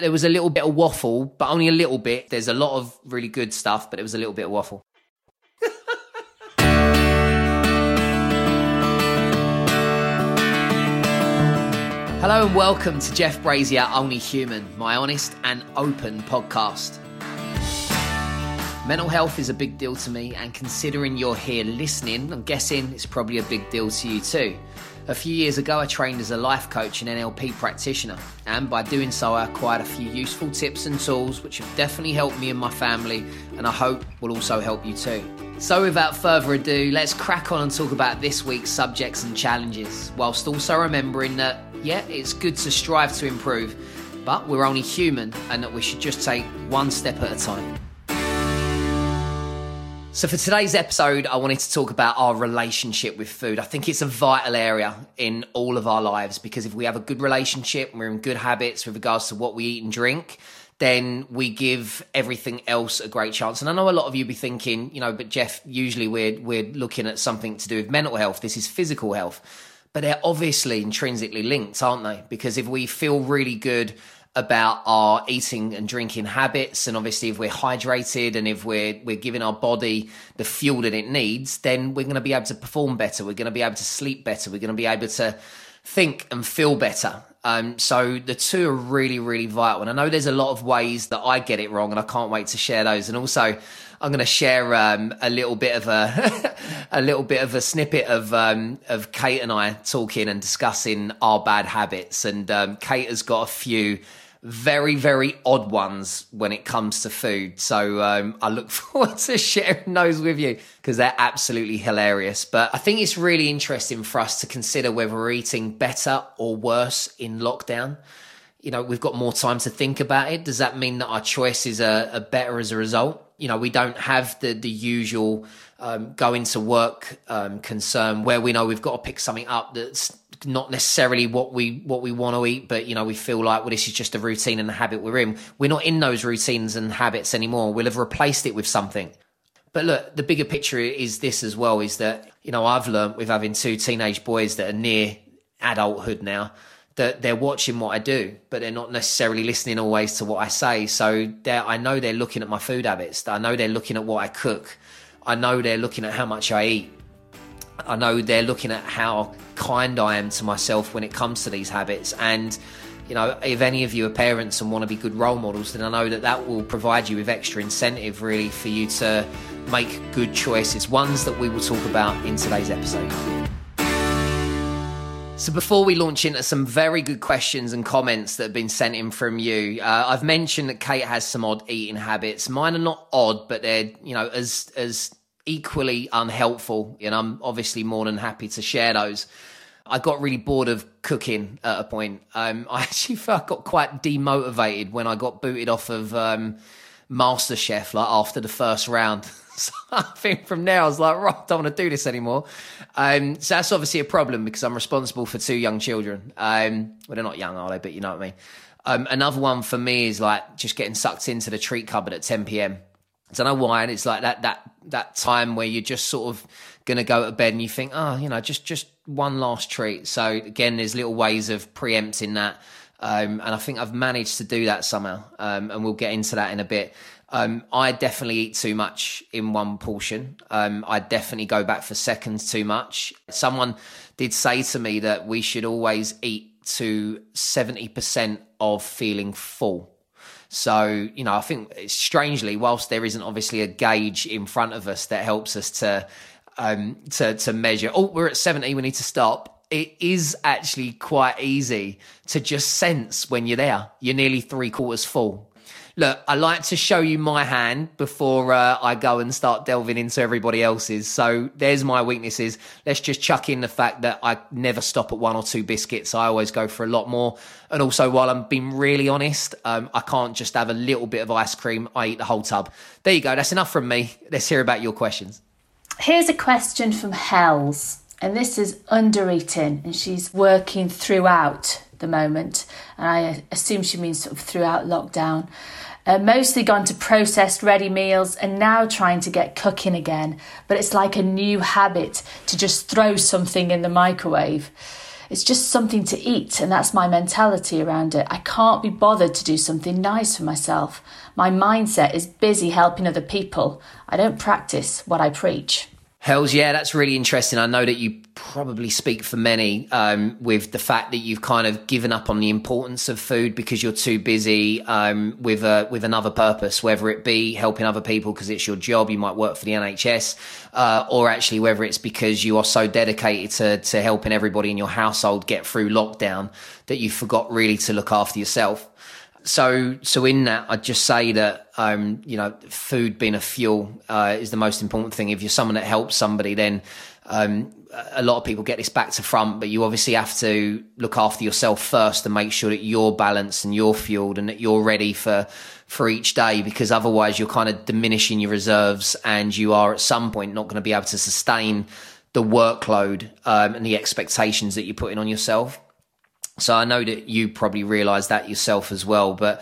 there was a little bit of waffle, but only a little bit. There's a lot of really good stuff, but it was a little bit of waffle. Hello and welcome to Jeff Brazier Only Human, my honest and open podcast. Mental health is a big deal to me, and considering you're here listening, I'm guessing it's probably a big deal to you too. A few years ago, I trained as a life coach and NLP practitioner, and by doing so, I acquired a few useful tips and tools which have definitely helped me and my family, and I hope will also help you too. So, without further ado, let's crack on and talk about this week's subjects and challenges, whilst also remembering that, yeah, it's good to strive to improve, but we're only human and that we should just take one step at a time. So, for today's episode, I wanted to talk about our relationship with food. I think it's a vital area in all of our lives because if we have a good relationship and we're in good habits with regards to what we eat and drink, then we give everything else a great chance. And I know a lot of you be thinking, you know, but Jeff, usually we're we're looking at something to do with mental health. This is physical health. But they're obviously intrinsically linked, aren't they? Because if we feel really good about our eating and drinking habits and obviously if we're hydrated and if we're we're giving our body the fuel that it needs then we're going to be able to perform better we're going to be able to sleep better we're going to be able to think and feel better. Um, so the two are really really vital and i know there's a lot of ways that i get it wrong and i can't wait to share those. And also I'm going to share um, a little bit of a a little bit of a snippet of um, of Kate and I talking and discussing our bad habits. And um, Kate has got a few very very odd ones when it comes to food. So um, I look forward to sharing those with you because they're absolutely hilarious. But I think it's really interesting for us to consider whether we're eating better or worse in lockdown you know we've got more time to think about it does that mean that our choices are, are better as a result you know we don't have the the usual um, going to work um, concern where we know we've got to pick something up that's not necessarily what we what we want to eat but you know we feel like well this is just a routine and a habit we're in. We're not in those routines and habits anymore. We'll have replaced it with something. But look the bigger picture is this as well is that you know i've learned with having two teenage boys that are near adulthood now that they're watching what I do, but they're not necessarily listening always to what I say. So I know they're looking at my food habits. I know they're looking at what I cook. I know they're looking at how much I eat. I know they're looking at how kind I am to myself when it comes to these habits. And, you know, if any of you are parents and want to be good role models, then I know that that will provide you with extra incentive really for you to make good choices, ones that we will talk about in today's episode. So before we launch into some very good questions and comments that have been sent in from you, uh, I've mentioned that Kate has some odd eating habits. Mine are not odd, but they're you know as as equally unhelpful, and I'm obviously more than happy to share those. I got really bored of cooking at a point. Um, I actually felt got quite demotivated when I got booted off of um, MasterChef like after the first round. I think from there I was like, right, I don't want to do this anymore. Um, so that's obviously a problem because I'm responsible for two young children. Um, well, they're not young, are they? But you know what I mean. Um, another one for me is like just getting sucked into the treat cupboard at 10 p.m. I don't know why, and it's like that that that time where you're just sort of gonna go to bed and you think, oh, you know, just just one last treat. So again, there's little ways of preempting that. Um, and I think I've managed to do that somehow. Um, and we'll get into that in a bit. Um, I definitely eat too much in one portion. Um, I definitely go back for seconds too much. Someone did say to me that we should always eat to 70% of feeling full. So, you know, I think strangely, whilst there isn't obviously a gauge in front of us that helps us to um, to to measure, oh, we're at 70, we need to stop. It is actually quite easy to just sense when you're there. You're nearly three quarters full look, I like to show you my hand before uh, I go and start delving into everybody else's. So there's my weaknesses. Let's just chuck in the fact that I never stop at one or two biscuits. I always go for a lot more. And also, while I'm being really honest, um, I can't just have a little bit of ice cream. I eat the whole tub. There you go. That's enough from me. Let's hear about your questions. Here's a question from Hells. And this is under eating, and she's working throughout the moment. And I assume she means sort of throughout lockdown uh, mostly gone to processed ready meals and now trying to get cooking again. But it's like a new habit to just throw something in the microwave. It's just something to eat, and that's my mentality around it. I can't be bothered to do something nice for myself. My mindset is busy helping other people. I don't practice what I preach. Hells yeah, that's really interesting. I know that you probably speak for many um, with the fact that you've kind of given up on the importance of food because you're too busy um, with a, with another purpose, whether it be helping other people because it's your job, you might work for the NHS, uh, or actually whether it's because you are so dedicated to to helping everybody in your household get through lockdown that you forgot really to look after yourself so so in that i'd just say that um, you know food being a fuel uh, is the most important thing. If you're someone that helps somebody then um, a lot of people get this back to front but you obviously have to look after yourself first and make sure that you're balanced and you're fueled and that you're ready for for each day because otherwise you're kind of diminishing your reserves and you are at some point not going to be able to sustain the workload um, and the expectations that you're putting on yourself so I know that you probably realise that yourself as well. But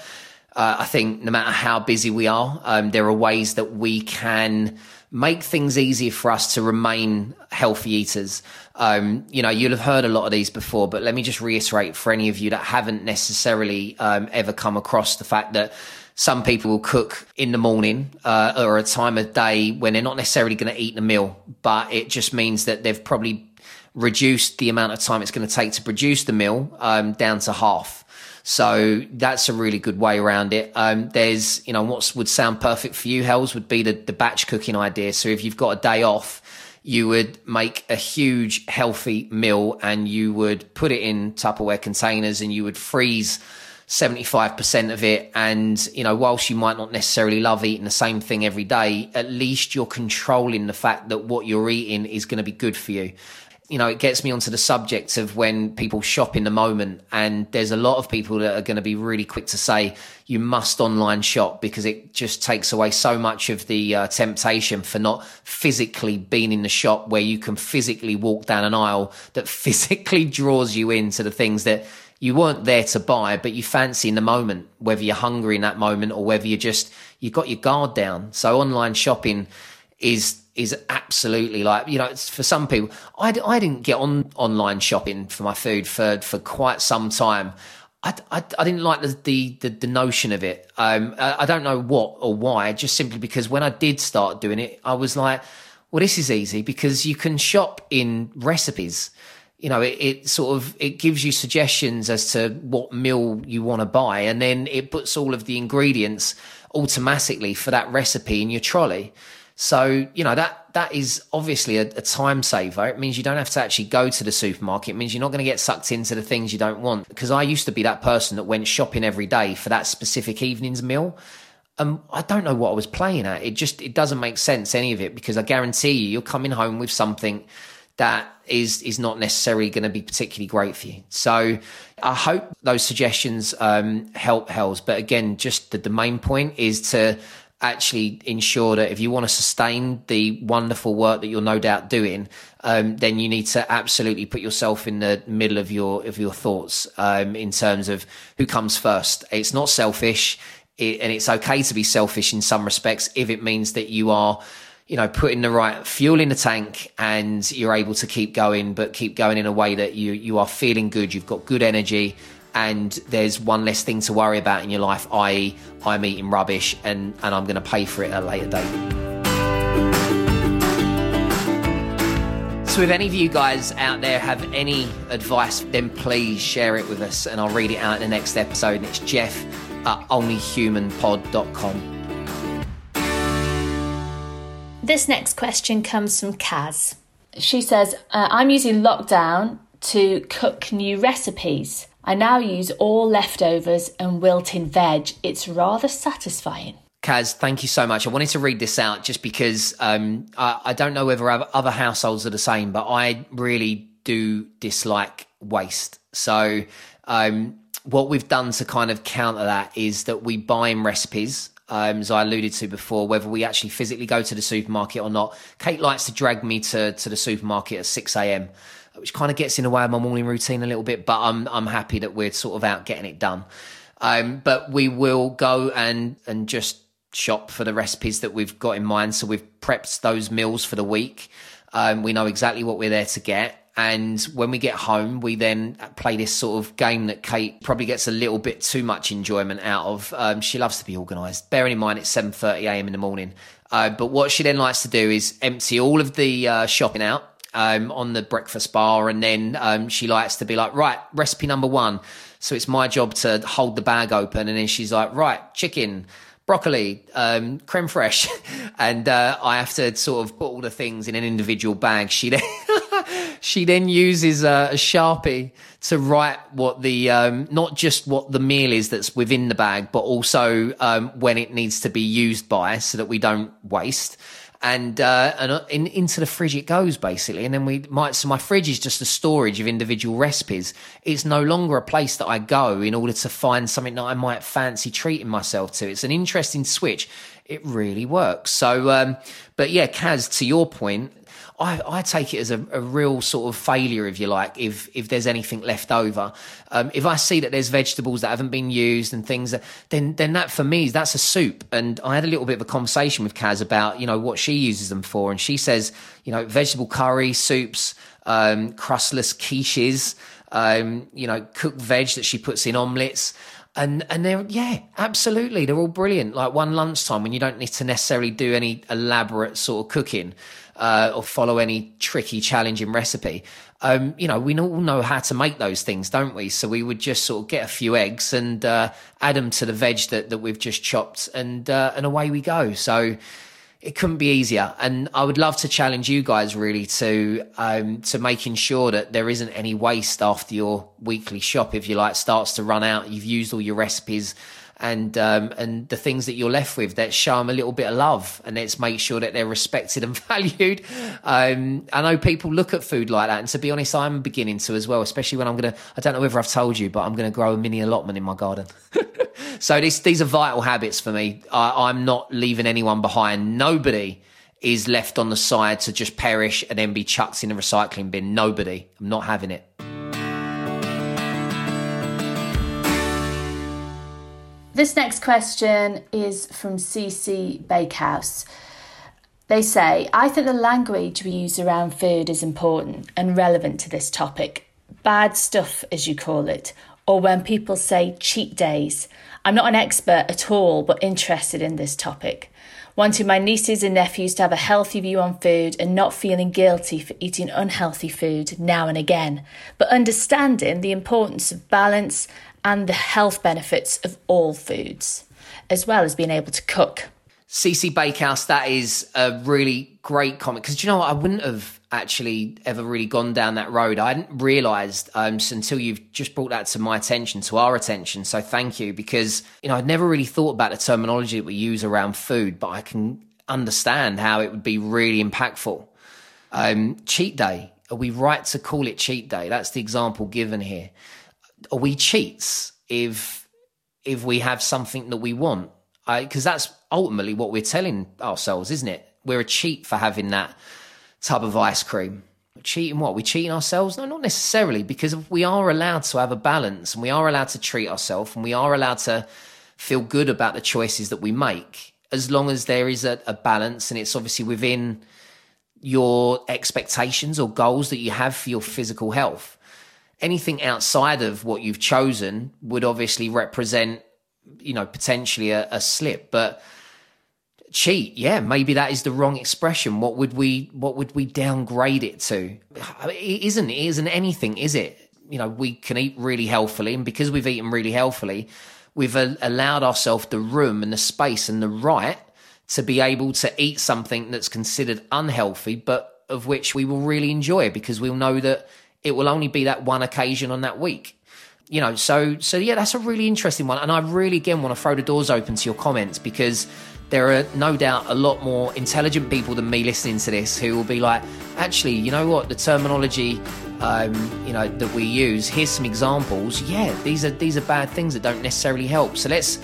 uh, I think no matter how busy we are, um, there are ways that we can make things easier for us to remain healthy eaters. Um, you know, you'll have heard a lot of these before, but let me just reiterate for any of you that haven't necessarily um, ever come across the fact that some people will cook in the morning uh, or a time of day when they're not necessarily going to eat the meal, but it just means that they've probably reduced the amount of time it's going to take to produce the meal um, down to half. So that's a really good way around it. Um, there's, you know, what would sound perfect for you, Hells, would be the, the batch cooking idea. So if you've got a day off, you would make a huge healthy meal and you would put it in Tupperware containers and you would freeze 75% of it. And, you know, whilst you might not necessarily love eating the same thing every day, at least you're controlling the fact that what you're eating is going to be good for you you know, it gets me onto the subject of when people shop in the moment. And there's a lot of people that are going to be really quick to say you must online shop because it just takes away so much of the uh, temptation for not physically being in the shop where you can physically walk down an aisle that physically draws you into the things that you weren't there to buy, but you fancy in the moment, whether you're hungry in that moment or whether you just, you've got your guard down. So online shopping is is absolutely like you know for some people I, I didn't get on online shopping for my food for for quite some time I, I, I didn't like the, the, the, the notion of it. Um, I, I, don't know what or why, just simply because when I did start doing it, I was like, well, this is easy because you can shop in recipes. You know, it, it sort of, it gives you suggestions as to what meal you want to buy. And then it puts all of the ingredients automatically for that recipe in your trolley. So, you know, that that is obviously a, a, time saver. It means you don't have to actually go to the supermarket. It means you're not going to get sucked into the things you don't want. Because I used to be that person that went shopping every day for that specific evening's meal. Um, I don't know what I was playing at. It just it doesn't make sense any of it because I guarantee you you're coming home with something that is is not necessarily going to be particularly great for you. So I hope those suggestions um, help Hells. But again, just the, the main point is to actually ensure that if you want to sustain the wonderful work that you're no doubt doing, um, then you need to absolutely put yourself in the middle of your of your thoughts um, in terms of who comes first. It's not selfish, it, and it's okay to be selfish in some respects if it means that you are. You know, putting the right fuel in the tank and you're able to keep going, but keep going in a way that you, you are feeling good. You've got good energy and there's one less thing to worry about in your life, i.e., I'm eating rubbish and, and I'm going to pay for it at a later date. So, if any of you guys out there have any advice, then please share it with us and I'll read it out in the next episode. And it's Jeff at onlyhumanpod.com. This next question comes from Kaz. She says, uh, I'm using lockdown to cook new recipes. I now use all leftovers and wilting veg. It's rather satisfying. Kaz, thank you so much. I wanted to read this out just because um, I, I, don't know whether other households are the same, but I really do dislike waste. So, um, what we've done to kind of counter that is that we buy in recipes. Um, as I alluded to before, whether we actually physically go to the supermarket or not. Kate likes to drag me to, to the supermarket at 6 a.m which kind of gets in the way of my morning routine a little bit. But I'm I'm happy that we're sort of out getting it done. Um, but we will go and and just shop for the recipes that we've got in mind. So we've prepped those meals for the week. Um, we know exactly what we're there to get. And when we get home, we then play this sort of game that Kate probably gets a little bit too much enjoyment out of. Um, she loves to be organised. Bearing in mind it's seven thirty a.m. in the morning. Uh, but what she then likes to do is empty all of the uh, shopping out um, on the breakfast bar, and then um, she likes to be like, right, recipe number one. So it's my job to hold the bag open, and then she's like, right, chicken broccoli, um, creme fraiche, and uh, I have to sort of put all the things in an individual bag. She then she then uses a, a, sharpie to write what the um, not just what the meal is that's within the bag, but also um, when it needs to be used by, so that we don't waste and uh, and uh, in, into the fridge it goes basically. And then we might so my fridge is just a storage of individual recipes. It's no longer a place that I go in order to find something that I might fancy treating myself to. It's an interesting switch. It really works. So, um, but yeah, Kaz, to your point, I, I take it as a, a, real sort of failure, if you like, if if there's anything left over. Um, if I see that there's vegetables that haven't been used and things, that, then then that for me that's a soup. And I had a little bit of a conversation with Kaz about you know what she uses them for, and she says you know vegetable curry, soups, um, crustless quiches, um, you know cooked veg that she puts in omelets and and they're yeah absolutely they're all brilliant like one lunchtime when you don't need to necessarily do any elaborate sort of cooking uh, or follow any tricky, challenging recipe. Um, you know, we all know how to make those things, don't we? So we would just sort of get a few eggs and uh, add them to the veg that, that we've just chopped, and uh, and away we go. So it couldn't be easier. And I would love to challenge you guys really to um, to making sure that there isn't any waste after your weekly shop, if you like, starts to run out. You've used all your recipes and um, and the things that you're left with that show them a little bit of love and let's make sure that they're respected and valued. Um, i know people look at food like that and to be honest i'm beginning to as well especially when i'm gonna i don't know whether i've told you but i'm gonna grow a mini allotment in my garden. So this, these are vital habits for me. I, i'm not leaving anyone behind. Nobody is left on the side to just perish and then be chucked in a recycling bin. Nobody. I'm not having it This next question is from CC Bakehouse. They say, I think the language we use around food is important and relevant to this topic. Bad stuff, as you call it, or when people say cheat days. I'm not an expert at all, but interested in this topic. Wanting my nieces and nephews to have a healthy view on food and not feeling guilty for eating unhealthy food now and again, but understanding the importance of balance and the health benefits of all foods, as well as being able to cook. CC Bakehouse, that is a really great comment because you know what? I wouldn't have actually ever really gone down that road. I hadn't realised um, until you've just brought that to my attention, to our attention. So thank you because you know I'd never really thought about the terminology that we use around food, but I can understand how it would be really impactful. Um, cheat day. Are we right to call it cheat day? That's the example given here are we cheats if if we have something that we want? Because that's ultimately what we're telling ourselves, isn't it? We're a cheat for having that tub of ice cream. Cheating what? We cheating ourselves? No, not necessarily, because we are allowed to have a balance and we are allowed to treat ourselves and we are allowed to feel good about the choices that we make as long as there is a, a balance and it's obviously within your expectations or goals that you have for your physical health anything outside of what you've chosen would obviously represent, you know, potentially a, a slip. But cheat, yeah, maybe that is the wrong expression. What would we what would we downgrade it to? It isn't it isn't anything, is it? You know, we can eat really healthily, and because we've eaten really healthily, we've allowed ourselves the room and the space and the right to be able to eat something that's considered unhealthy, but of which we will really enjoy because we'll know that it will only be that one occasion on that week. You know so so yeah that's a really interesting one. And i really again want to throw the doors open to your comments because there are no doubt a lot more intelligent people than me listening to this who will be like actually you know what? The terminology um, you know that we use here's some examples. Yeah these are these are bad things that don't necessarily help. So let's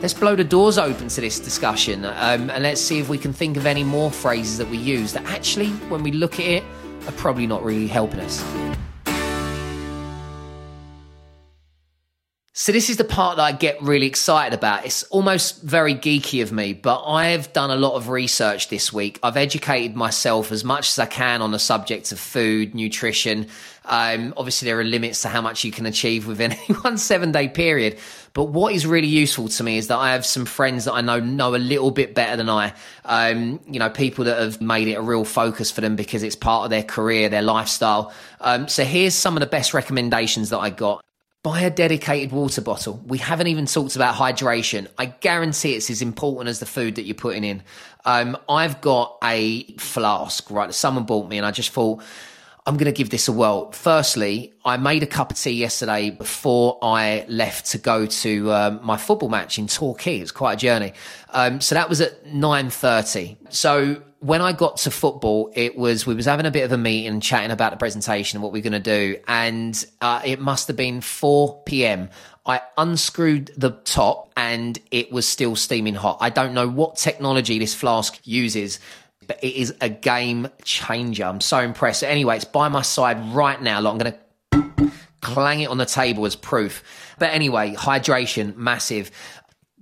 let's blow the doors open to this discussion um, and let's see if we can think of any more phrases that we use that actually when we look at it are probably not really helping us So this is the part that I get really excited about. It's almost very geeky of me, but I've done a lot of research this week. I've educated myself as much as I can on the subject of food, nutrition. Um, obviously, there are limits to how much you can achieve within one seven day period. But what is really useful to me is that I have some friends that I know know a little bit better than I. Um, you know, people that have made it a real focus for them because it's part of their career, their lifestyle. Um, so here's some of the best recommendations that I got buy a dedicated water bottle. We haven't even talked about hydration. I guarantee it's as important as the food that you're putting in. Um, I've got a flask, right? Someone bought me, and I just thought, I'm going to give this a whirl. Firstly, I made a cup of tea yesterday before I left to go to um, my football match in Torquay. It's quite a journey. Um, so that was at 9.30. So when I got to football, it was we was having a bit of a meeting, chatting about the presentation and what we're going to do, and uh, it must have been four p.m. I unscrewed the top, and it was still steaming hot. I don't know what technology this flask uses, but it is a game changer. I'm so impressed. Anyway, it's by my side right now. Like I'm going to clang it on the table as proof. But anyway, hydration massive.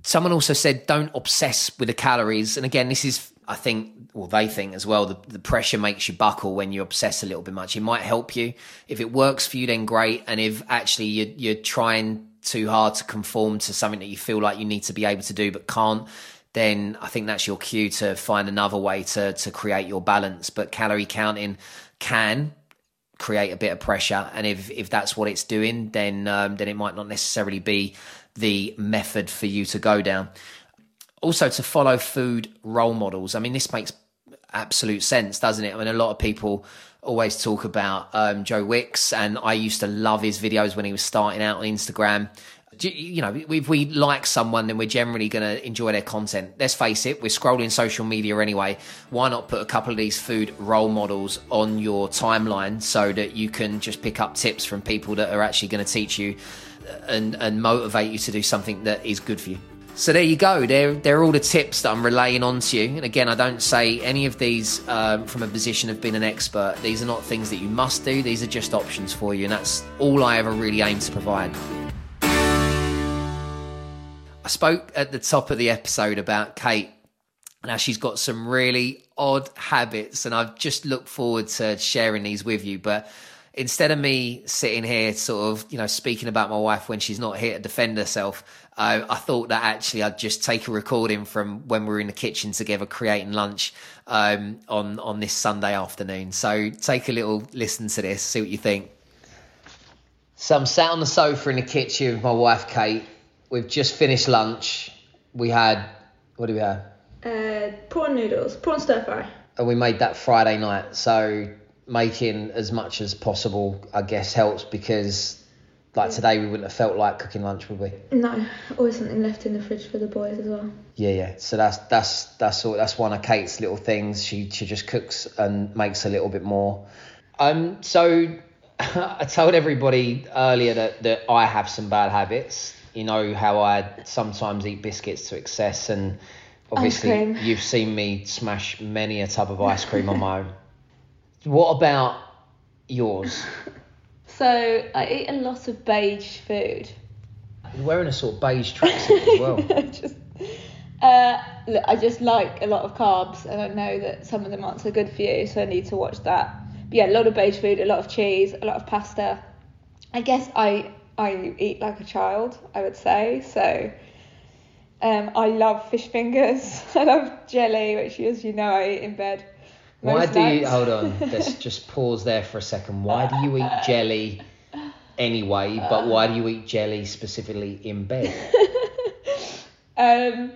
Someone also said don't obsess with the calories, and again, this is I think, well, they think as well, the, the pressure makes you buckle when you obsess a little bit much. It might help you. If it works for you, then great. And if actually you're, you're trying too hard to conform to something that you feel like you need to be able to do but can't, then I think that's your cue to find another way to, to create your balance. But calorie counting can create a bit of pressure. And if, if that's what it's doing, then, um, then it might not necessarily be the method for you to go down also to follow food role models. I mean, this makes absolute sense, doesn't it? I mean, a lot of people always talk about um, Joe Wicks, and I used to love his videos when he was starting out on Instagram. You know, if we like someone, then we're generally going to enjoy their content. Let's face it, we're scrolling social media anyway. Why not put a couple of these food role models on your timeline so that you can just pick up tips from people that are actually going to teach you and, and motivate you to do something that is good for you? So there you go. They're, they're all the tips that I'm relaying on to you. And again, I don't say any of these um, from a position of being an expert. These are not things that you must do, these are just options for you. And that's all I ever really aim to provide. I spoke at the top of the episode about Kate. Now, she's got some really odd habits, and I've just looked forward to sharing these with you. But instead of me sitting here sort of, you know, speaking about my wife when she's not here to defend herself, uh, I thought that actually I'd just take a recording from when we were in the kitchen together creating lunch um, on on this Sunday afternoon. So take a little listen to this, see what you think. So I'm sat on the sofa in the kitchen with my wife Kate. We've just finished lunch. We had what do we have? Uh, prawn noodles, prawn stir fry. And we made that Friday night. So making as much as possible, I guess, helps because like today, we wouldn't have felt like cooking lunch, would we? No, always something left in the fridge for the boys as well. Yeah, yeah. So that's that's that's all. That's one of Kate's little things. She she just cooks and makes a little bit more. Um. So I told everybody earlier that that I have some bad habits. You know how I sometimes eat biscuits to excess, and obviously you've seen me smash many a tub of ice cream on my own. What about yours? So I eat a lot of beige food. You're wearing a sort of beige tracksuit as well. just, uh, look, I just like a lot of carbs, and I know that some of them aren't so good for you, so I need to watch that. But yeah, a lot of beige food, a lot of cheese, a lot of pasta. I guess I I eat like a child, I would say. So um, I love fish fingers. I love jelly, which, as you know, I eat in bed. Why do you hold on? Let's just pause there for a second. Why do you eat jelly anyway? But why do you eat jelly specifically in bed? um,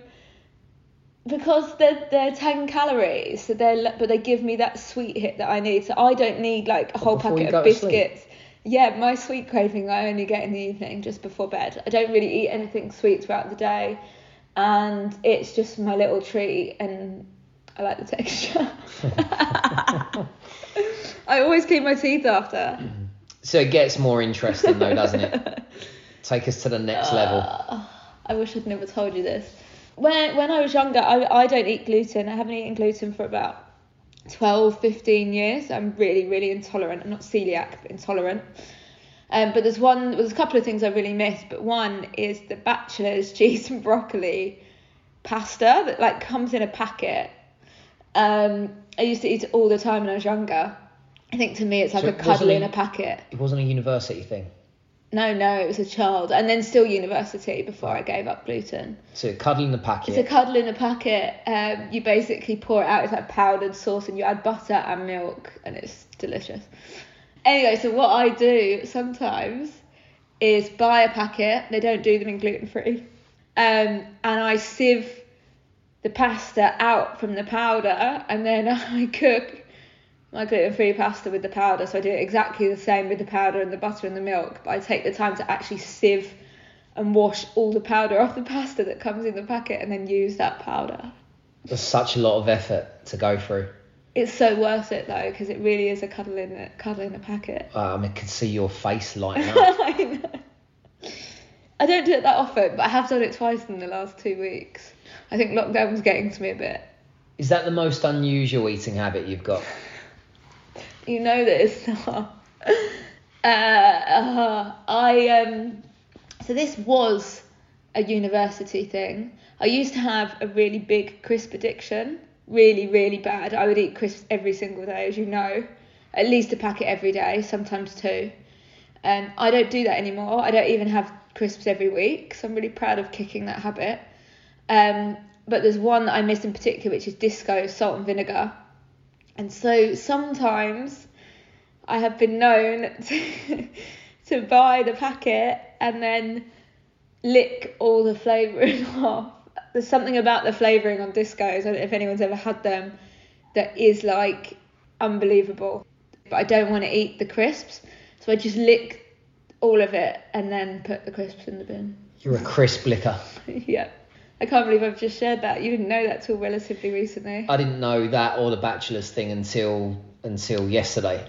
because they're they're ten calories, so they're but they give me that sweet hit that I need. So I don't need like a whole packet of biscuits. Yeah, my sweet craving I only get in the evening just before bed. I don't really eat anything sweet throughout the day, and it's just my little treat and I like the texture. I always clean my teeth after. So it gets more interesting though, doesn't it? Take us to the next uh, level. I wish I'd never told you this. When when I was younger, I, I don't eat gluten. I haven't eaten gluten for about 12, 15 years. I'm really, really intolerant. I'm not celiac, but intolerant. Um, but there's one, there's a couple of things I really miss, but one is the Batchelors cheese and broccoli pasta that like comes in a packet. Um, I used to eat it all the time when I was younger. I think to me it's like So a it cuddle in a packet. It wasn't a university thing. No, no, it was a child, and then still university before I gave up gluten. So cuddling the packet. It's a cuddle in a packet. Um, you basically pour it out. It's like powdered sauce, and you add butter and milk, and it's delicious. Anyway, so what I do sometimes is buy a packet. They don't do them in gluten free, um, and I sieve the pasta out from the powder, and then I cook my gluten free pasta with the powder. So I do it exactly the same with the powder and the butter and the milk, but I take the time to actually sieve and wash all the powder off the pasta that comes in the packet and then use that powder. There's such a lot of effort to go through. It's so worth it though because it really is a cuddle in a cuddle in a packet. Um, I could see your face lighting up. I know. I don't do it that often, but I have done it twice in the last two weeks. I think lockdown was getting to me a bit. Is that the most unusual eating habit you've got? You know this. Uh, uh, I um. So this was a university thing. I used to have a really big crisp addiction, really, really bad. I would eat crisps every single day, as you know, at least a packet every day, sometimes two. And I don't do that anymore. I don't even have crisps every week, so I'm really proud of kicking that habit. Um, but there's one that I miss in particular, which is disco salt and vinegar. And so sometimes I have been known to, to buy the packet and then lick all the flavouring off. There's something about the flavouring on discos, I don't know if anyone's ever had them, that is like unbelievable. But I don't want to eat the crisps, so I just lick all of it and then put the crisps in the bin. You're a crisp licker. yeah. I can't believe I've just shared that. You didn't know that till relatively recently. I didn't know that or the Batchelors thing until until yesterday,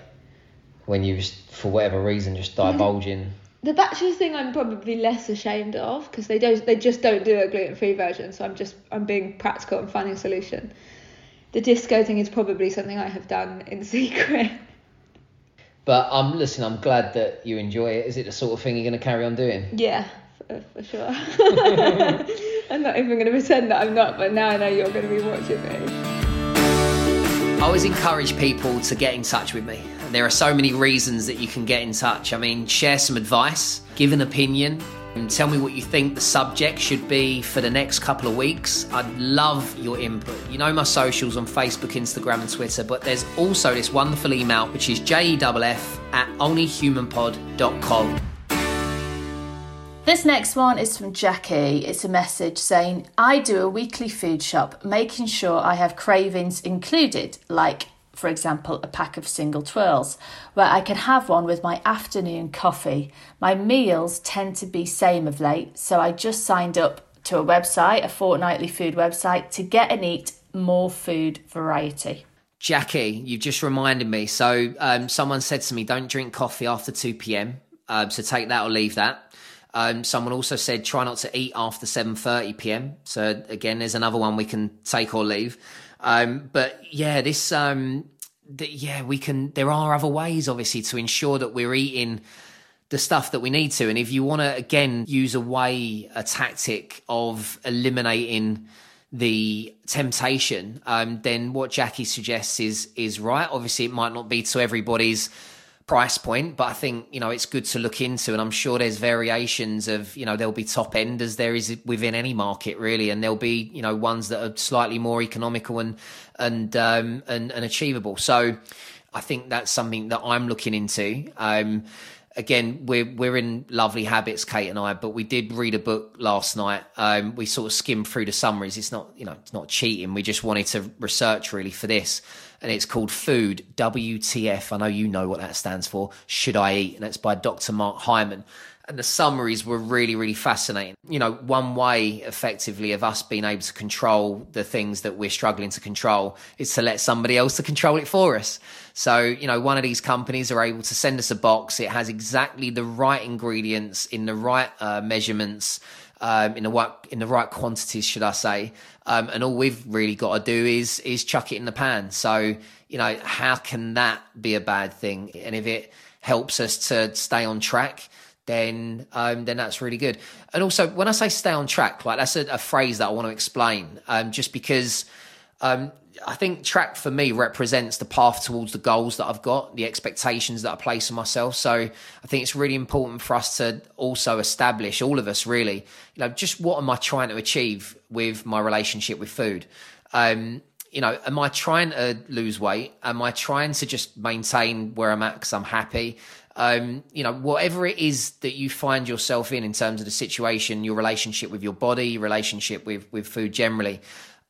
when you just, for whatever reason, just divulging. The Batchelors thing I'm probably less ashamed of because they don't they just don't do a gluten free version. So I'm just I'm being practical and finding a solution. The disco thing is probably something I have done in secret. But um, listen, I'm glad that you enjoy it. Is it the sort of thing you're going to carry on doing? Yeah, for, for sure. I'm not even going to pretend that I'm not, but now I know you're going to be watching me. I always encourage people to get in touch with me. There are so many reasons that you can get in touch. I mean, share some advice, give an opinion, and tell me what you think the subject should be for the next couple of weeks. I'd love your input. You know my socials on Facebook, Instagram, and Twitter, but there's also this wonderful email which is jeff at onlyhumanpod.com. This next one is from Jackie. It's a message saying, I do a weekly food shop, making sure I have cravings included, like, for example, a pack of single twirls, where I can have one with my afternoon coffee. My meals tend to be same of late, so I just signed up to a website, a fortnightly food website, to get and eat more food variety. Jackie, you've just reminded me. So, um, someone said to me, don't drink coffee after 2 p.m. Um, so take that or leave that. Um, someone also said try not to eat after 7:30 p.m. So again, there's another one we can take or leave. Um, but yeah, this um, yeah, we can. There are other ways, obviously, to ensure that we're eating the stuff that we need to. And if you want to again use a way, a tactic of eliminating the temptation, um, then what Jackie suggests is is right. Obviously, it might not be to everybody's price point, but I think you know it's good to look into, and I'm sure there's variations of you know there'll be top end as there is within any market really, and there'll be you know ones that are slightly more economical and and um, and, and achievable. So I think that's something that I'm looking into. Um, again, we're we're in lovely habits, Kate and I, but we did read a book last night. Um, we sort of skimmed through the summaries. It's not you know it's not cheating. We just wanted to research really for this, and it's called Food WTF. I know you know what that stands for. Should I eat? And it's by Dr. Mark Hyman. And the summaries were really, really fascinating. You know, one way effectively of us being able to control the things that we're struggling to control is to let somebody else to control it for us. So, you know, one of these companies are able to send us a box. It has exactly the right ingredients in the right uh, measurements, um, in the right in the right quantities, should I say? Um, and all we've really got to do is is chuck it in the pan. So, you know, how can that be a bad thing? And if it helps us to stay on track, then um, then that's really good. And also, when I say stay on track, like that's a, a phrase that I want to explain, um, just because um, I think track for me represents the path towards the goals that I've got, the expectations that I place on myself. So I think it's really important for us to also establish, all of us really, you know, just what am I trying to achieve with my relationship with food? Um, you know, am I trying to lose weight? Am I trying to just maintain where I'm at because I'm happy? Um, you know, whatever it is that you find yourself in in terms of the situation, your relationship with your body, relationship with with food generally,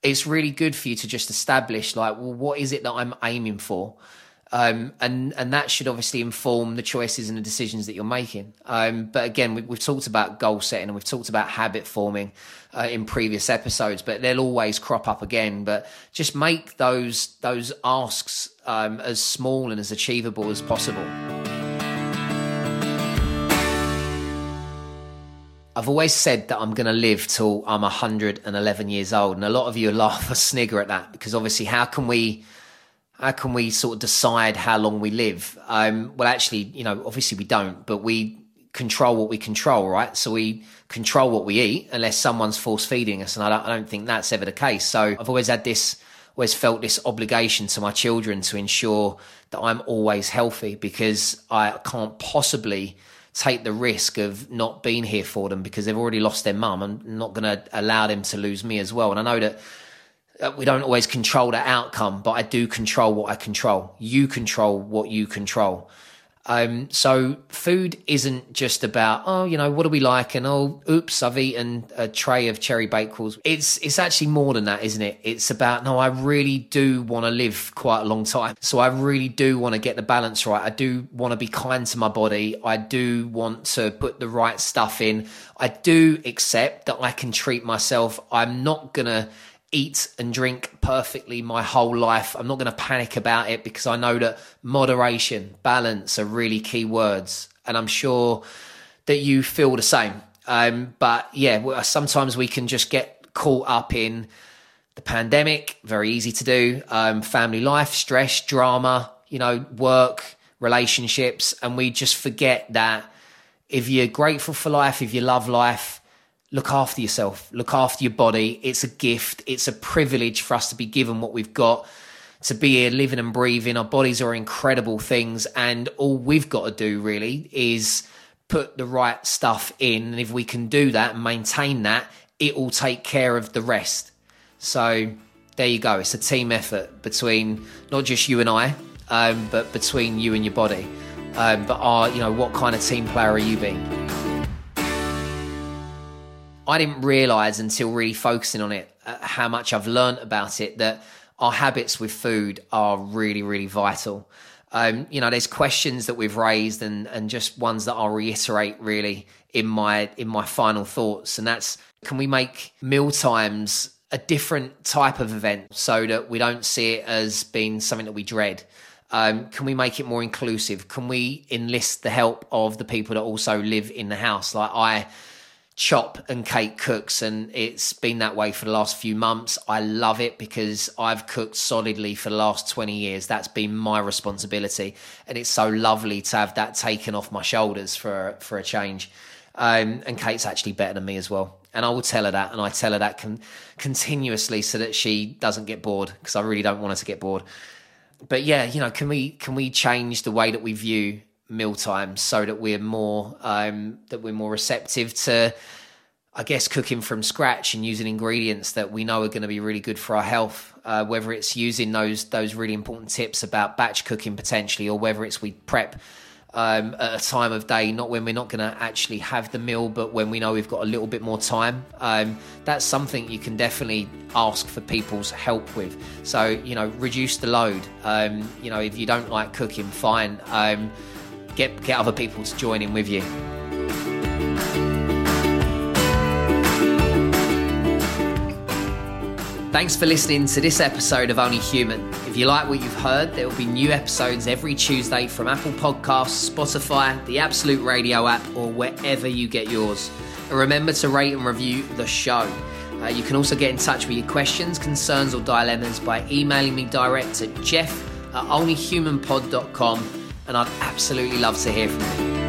it's really good for you to just establish like, well, what is it that I'm aiming for? Um, and and that should obviously inform the choices and the decisions that you're making. Um, but again, we, have talked about goal setting and we've talked about habit forming uh, in previous episodes, but they'll always crop up again. But just make those those asks um, as small and as achievable as possible. I've always said that I'm going to live till I'm 111 years old, and a lot of you laugh or snigger at that because obviously, how can we, how can we sort of decide how long we live? Um, well, actually, you know, obviously we don't, but we control what we control, right? So we control what we eat, unless someone's force feeding us, and I don't, I don't think that's ever the case. So I've always had this, always felt this obligation to my children to ensure that I'm always healthy because I can't possibly take the risk of not being here for them because they've already lost their mum. I'm not going to allow them to lose me as well. And I know that uh, we don't always control the outcome, but I do control what I control. You control what you control. Um, so food isn't just about oh you know what do we like and oh oops I've eaten a tray of cherry bakewells. It's it's actually more than that, isn't it? It's about no I really do want to live quite a long time. So I really do want to get the balance right. I do want to be kind to my body. I do want to put the right stuff in. I do accept that I can treat myself. I'm not gonna eat and drink perfectly my whole life. I'm not going to panic about it because I know that moderation, balance are really key words. And I'm sure that you feel the same. Um, but yeah, sometimes we can just get caught up in the pandemic, very easy to do, um, family life, stress, drama, you know, work, relationships. And we just forget that if you're grateful for life, if you love life, look after yourself, look after your body. It's a gift, it's a privilege for us to be given what we've got to be here living and breathing. Our bodies are incredible things, and all we've got to do really is put the right stuff in. And if we can do that and maintain that, it will take care of the rest. So there you go. It's a team effort between not just you and I, um, but between you and your body. Um, but are you know what kind of team player are you being? I didn't realize until really focusing on it uh, how much I've learned about it that our habits with food are really, really vital. Um, you know, there's questions that we've raised and and just ones that I'll reiterate really in my in my final thoughts, and that's can we make meal times a different type of event so that we don't see it as being something that we dread. Um, can we make it more inclusive? Can we enlist the help of the people that also live in the house? Like I chop and Kate cooks and it's been that way for the last few months. I love it because i've cooked solidly for the last 20 years. That's been my responsibility and it's so lovely to have that taken off my shoulders for for a change. Um, and kate's actually better than me as well. And i will tell her that and i tell her that con- continuously so that she doesn't get bored because i really don't want her to get bored. But yeah you know can we can we change the way that we view meal times so that we're more um, that we're more receptive to I guess cooking from scratch and using ingredients that we know are going to be really good for our health. Uh, whether it's using those those really important tips about batch cooking potentially, or whether it's we prep um, at a time of day, not when we're not going to actually have the meal, but when we know we've got a little bit more time. Um, that's something you can definitely ask for people's help with. So you know, reduce the load. Um, you know, if you don't like cooking, fine um, get get other people to join in with you. Thanks for listening to this episode of Only Human. If you like what you've heard, there will be new episodes every Tuesday from Apple Podcasts, Spotify, the Absolute Radio app, or wherever you get yours. And remember to rate and review the show. Uh, you can also get in touch with your questions, concerns, or dilemmas by emailing me direct at jeff at onlyhumanpod.com and I'd absolutely love to hear from you.